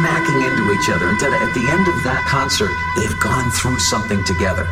smacking into each other. until, at the end of that concert, they've gone through something together.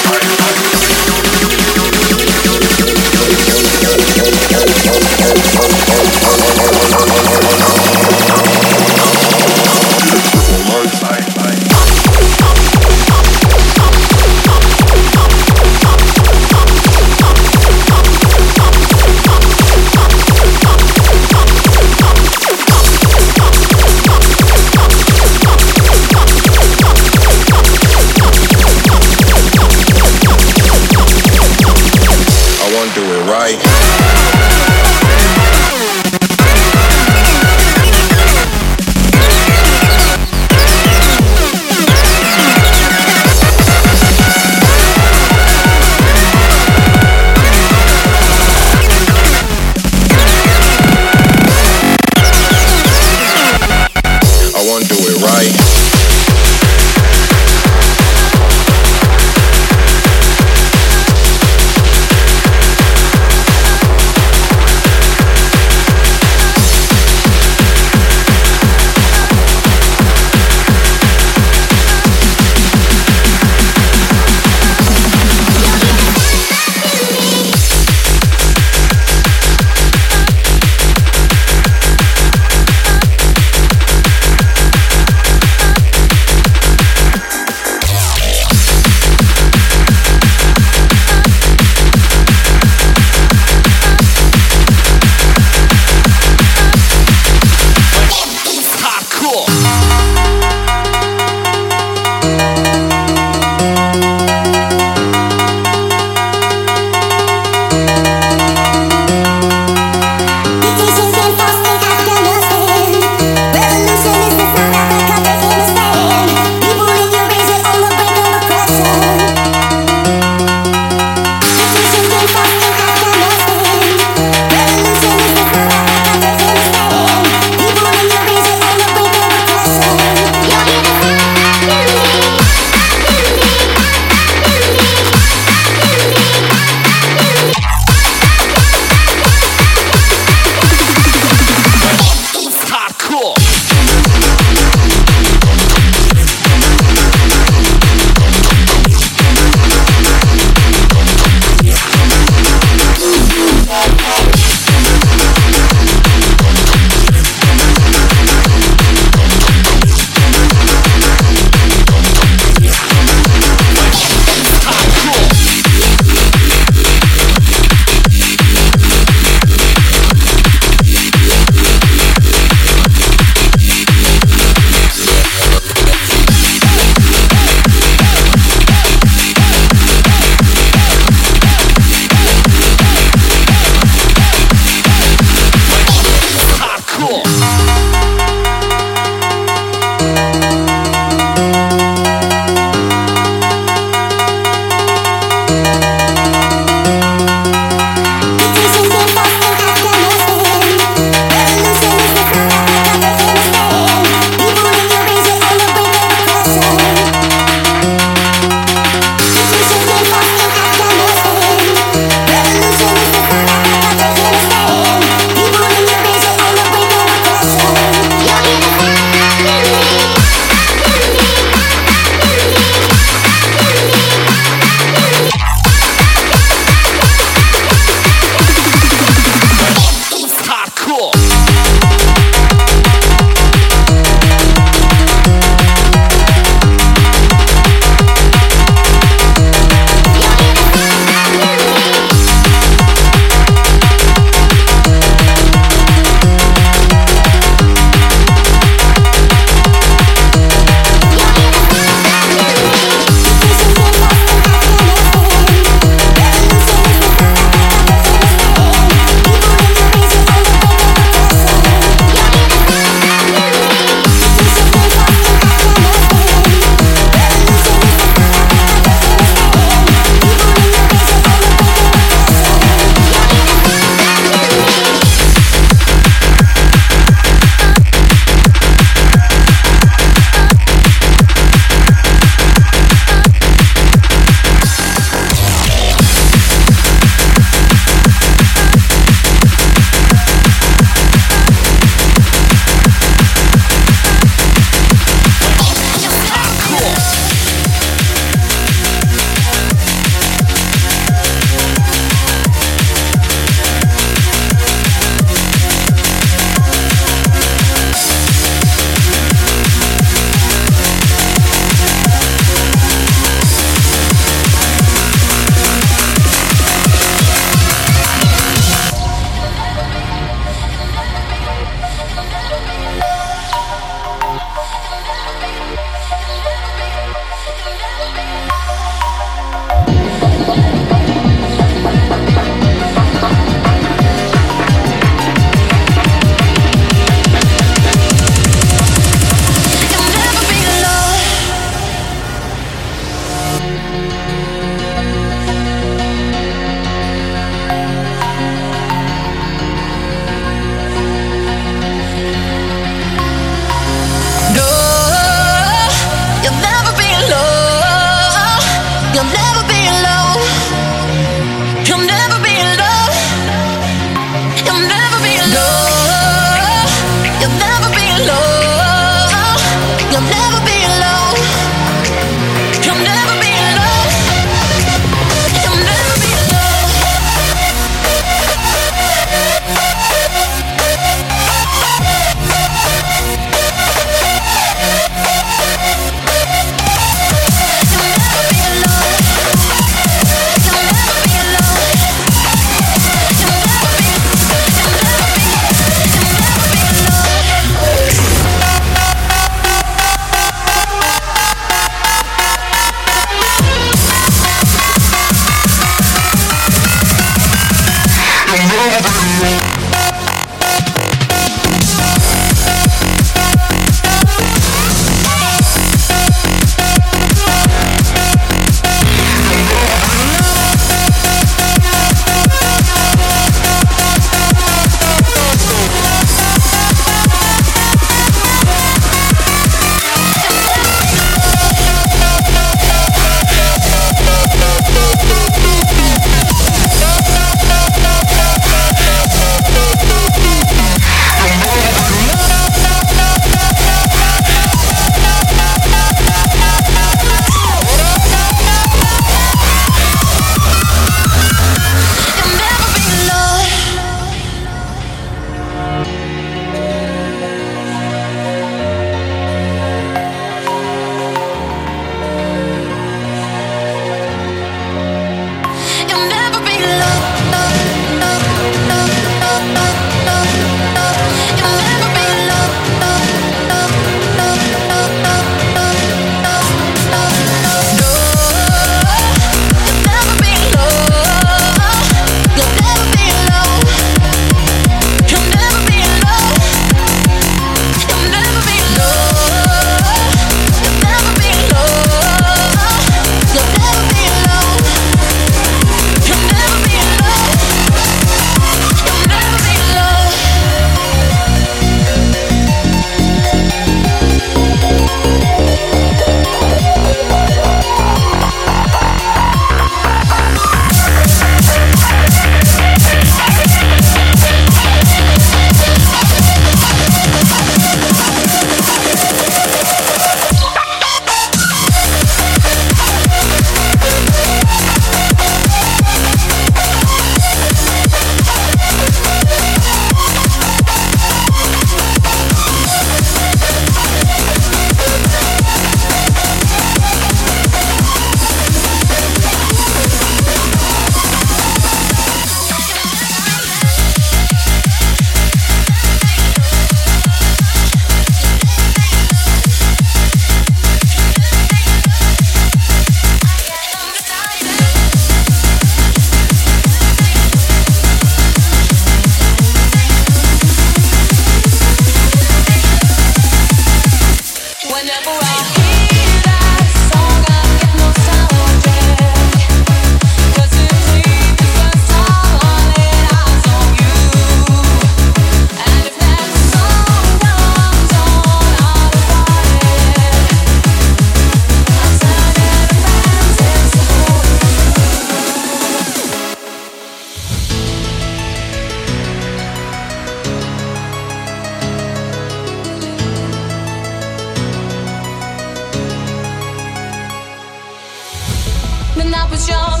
I was young,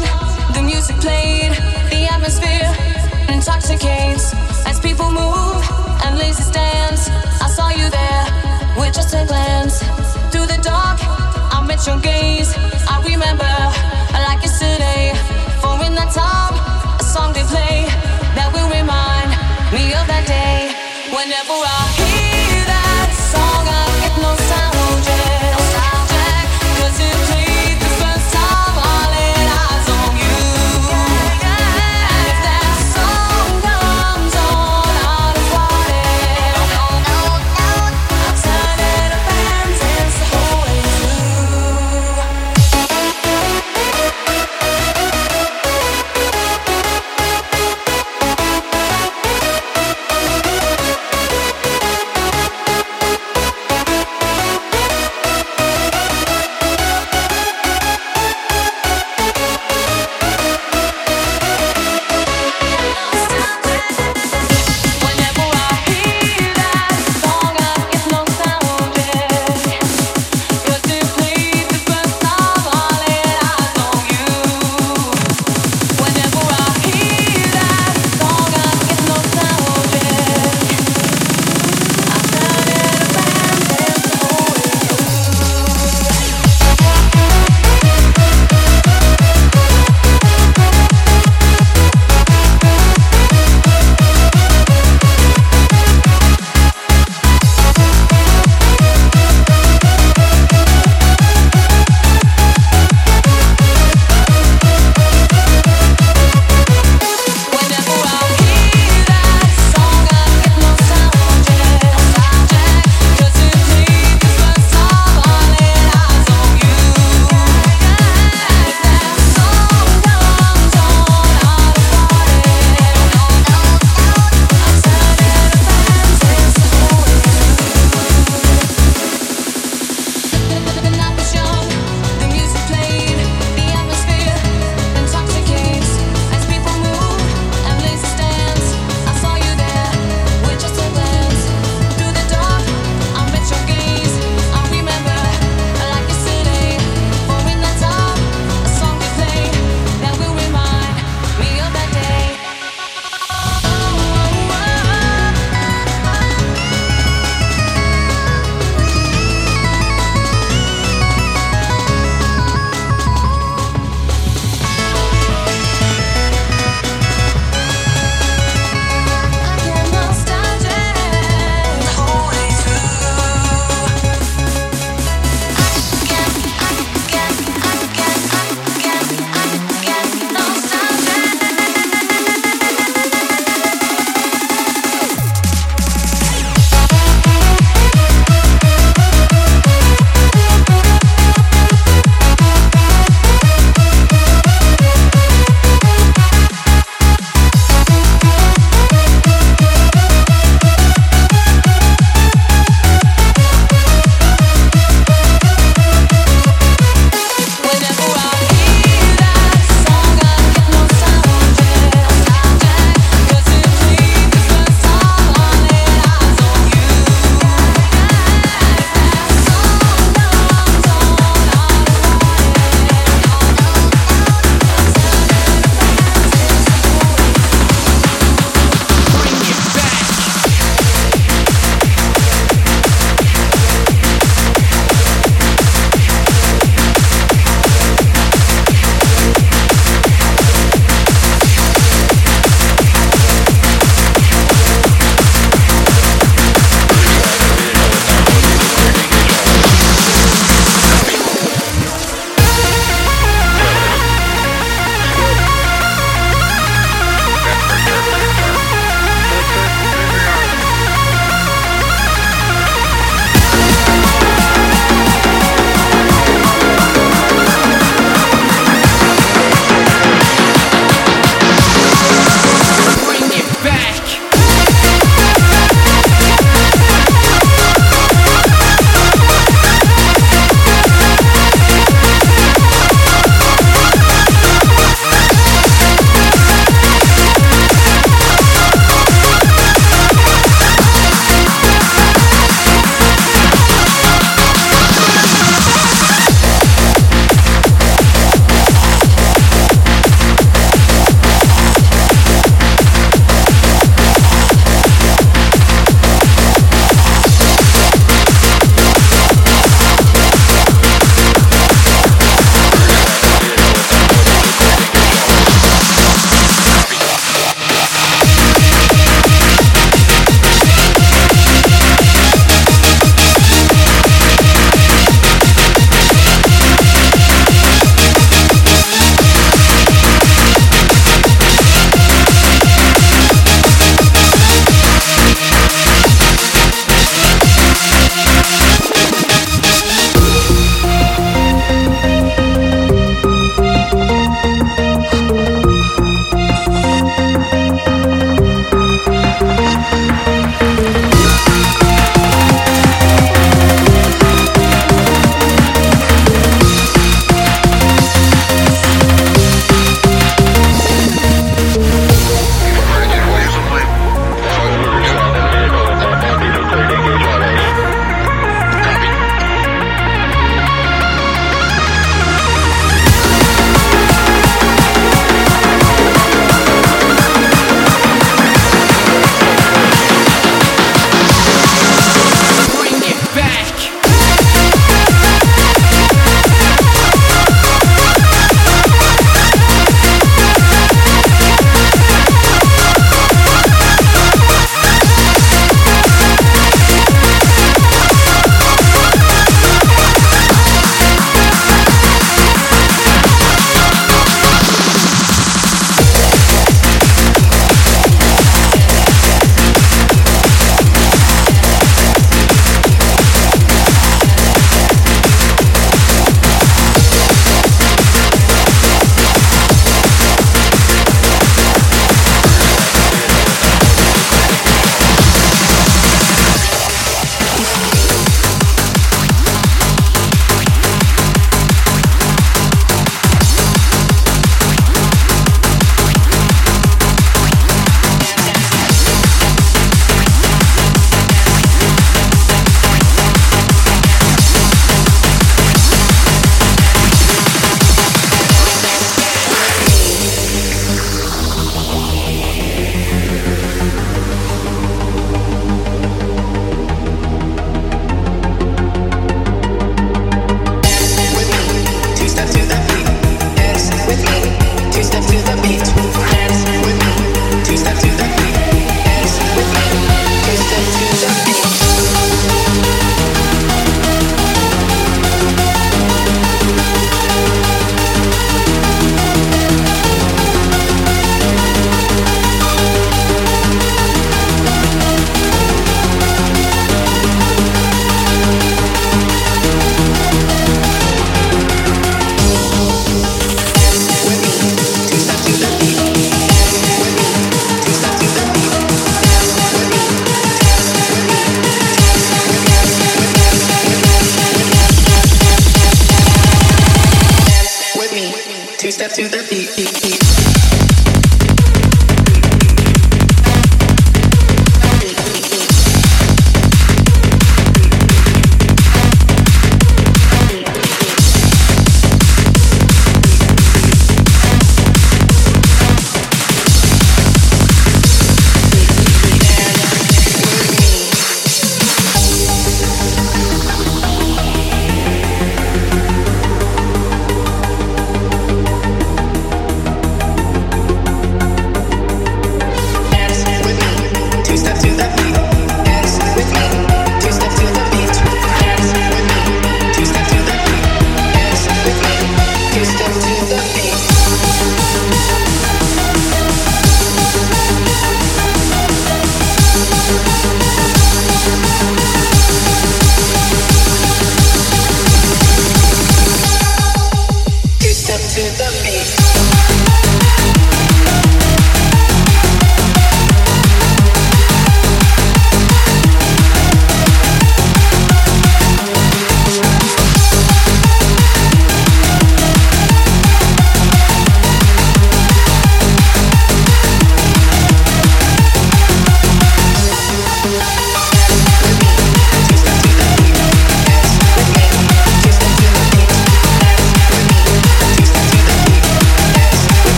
the music played, the atmosphere intoxicates. As people move and lazy dance. I saw you there with just a glance. Through the dark, I met your gaze. I remember like yesterday. For in that time, a song they play that will remind me of that day. Whenever I hear.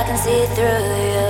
I can see through you.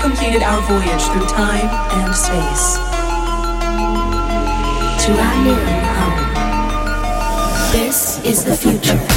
completed our voyage through time and space to our new home. This is the future.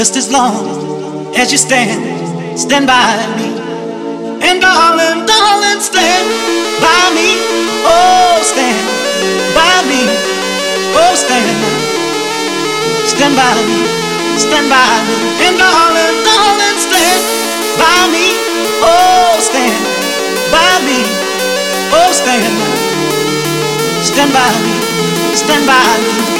Just as long as you stand, stand by me. And darling, darling, stand by me. Oh, stand by me. Oh, stand. Stand by me. Stand by me. And darling, darling, stand by me. Oh, stand by me. Oh, stand. Stand by me. Stand by me.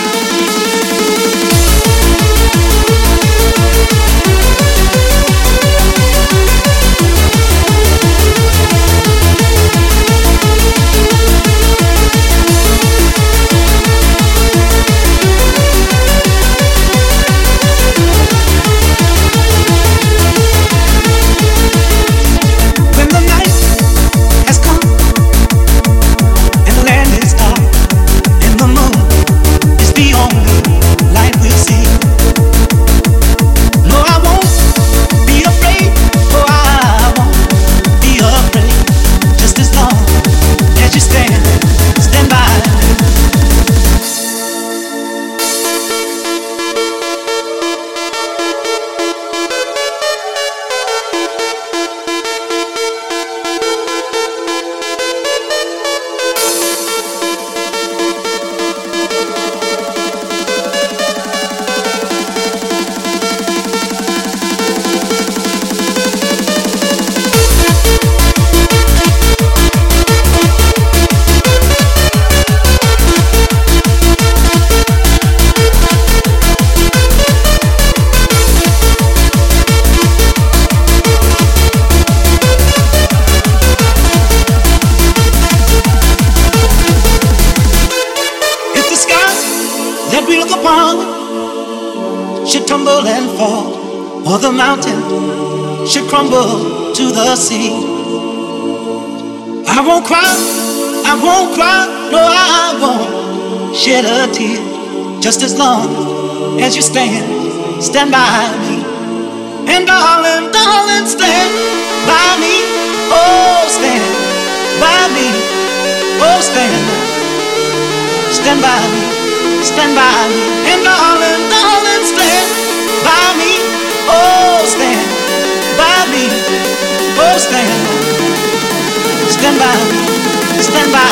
Stand by me. And darling, darling, stand by me. Oh, stand by me. Oh, stand, stand by me, stand by me. And darling, darling, stand by me. Oh, stand by me. Oh, stand, stand by me, stand by me.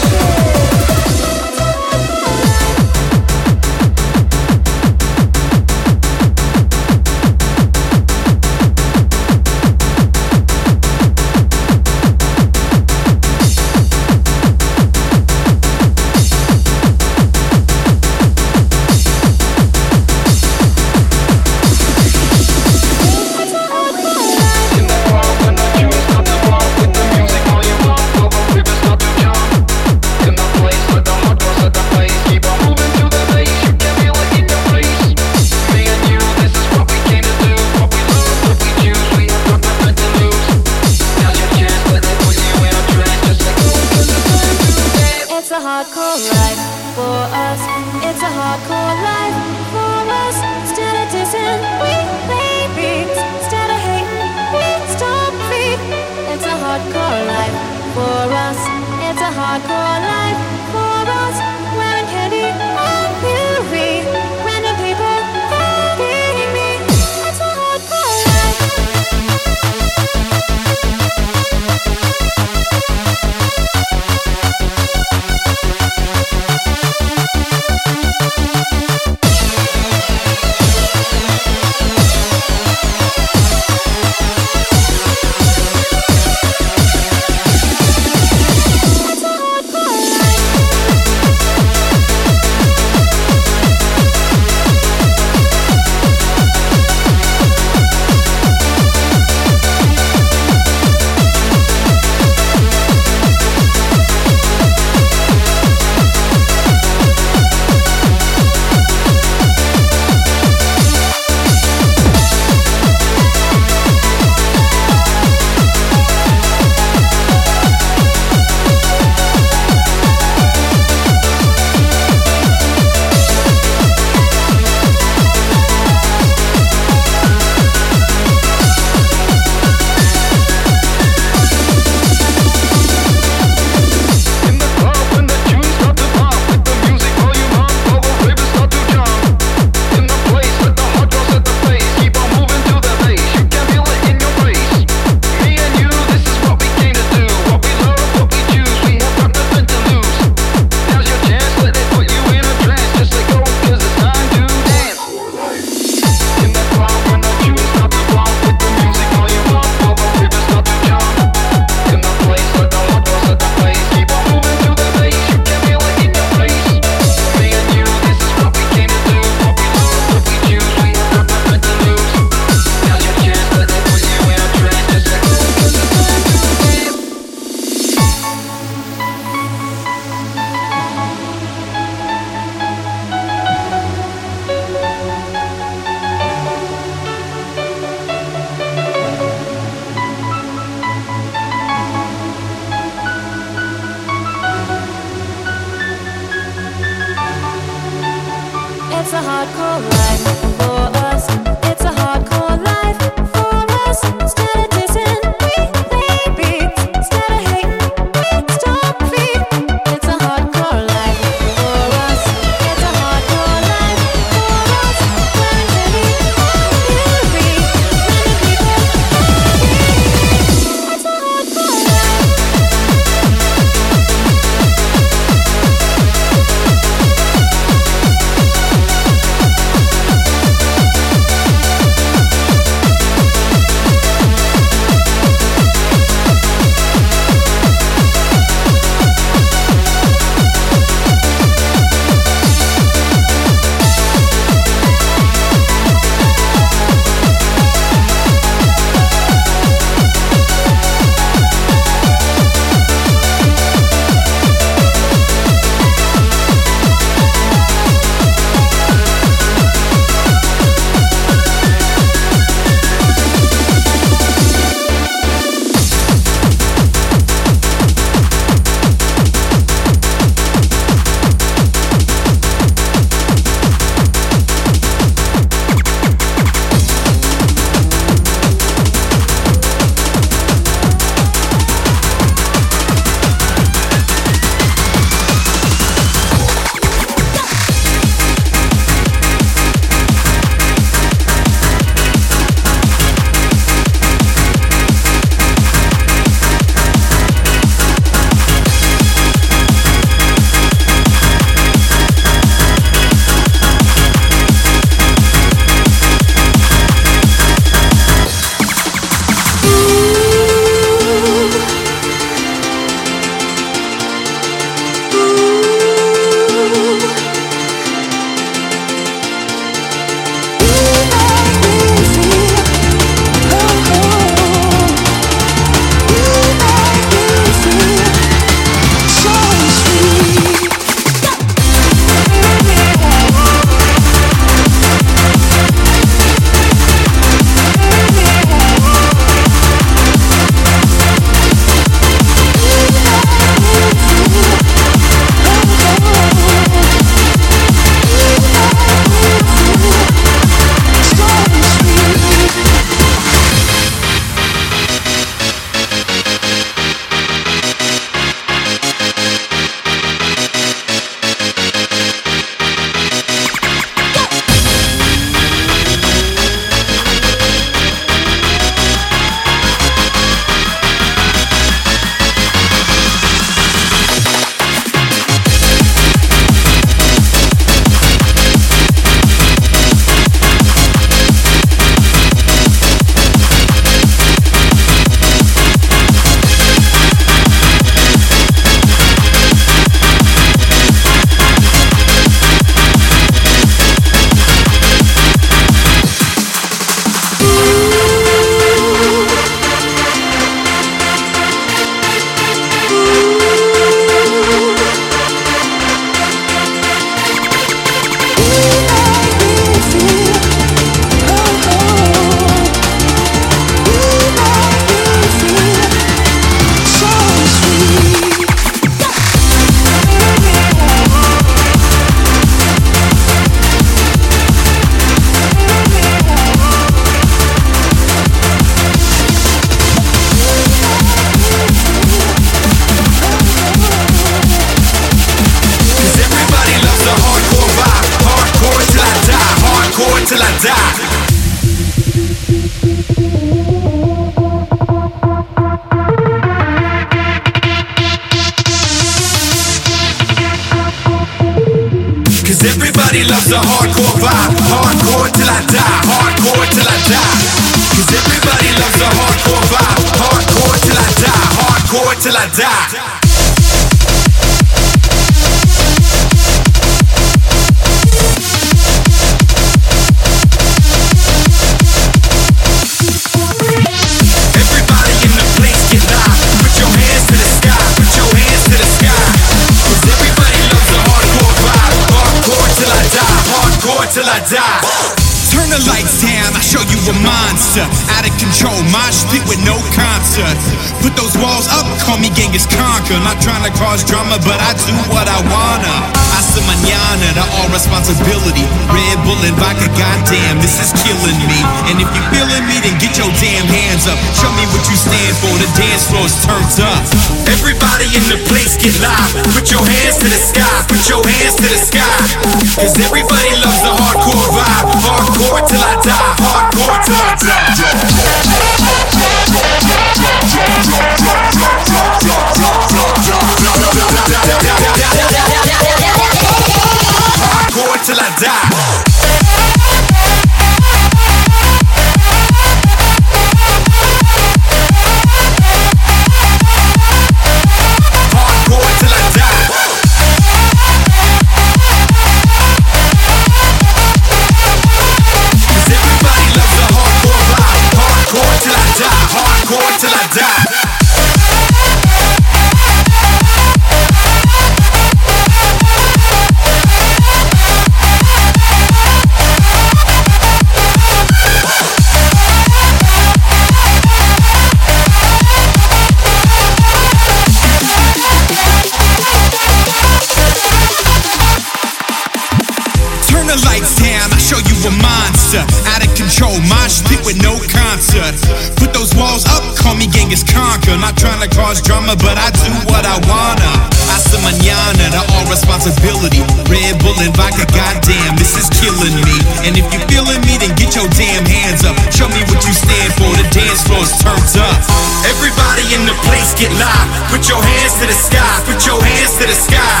the put your hands to the sky.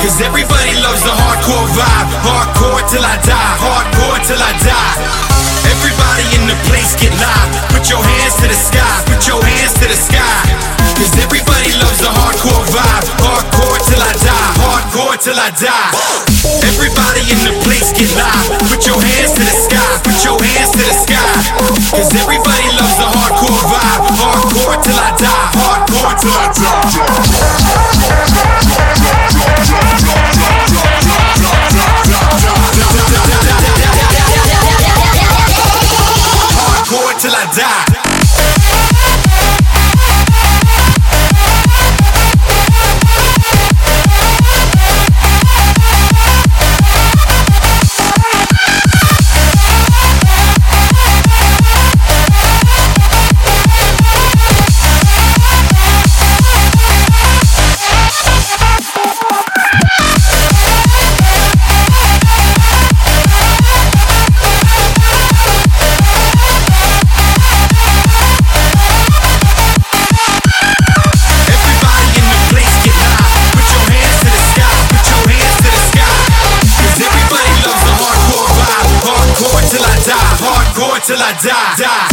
Cause everybody loves the hardcore vibe. Hardcore till I die, hardcore till I die. Everybody in the place get live. Put your hands to the sky, put your hands to the sky. Cause everybody loves the hardcore vibe. Hardcore till I die, hardcore till I die. Everybody in the place get live. Put your hands to the sky, put your hands to the sky. Cause everybody loves the hardcore vibe. Hardcore till I die, hardcore till I die. die, die.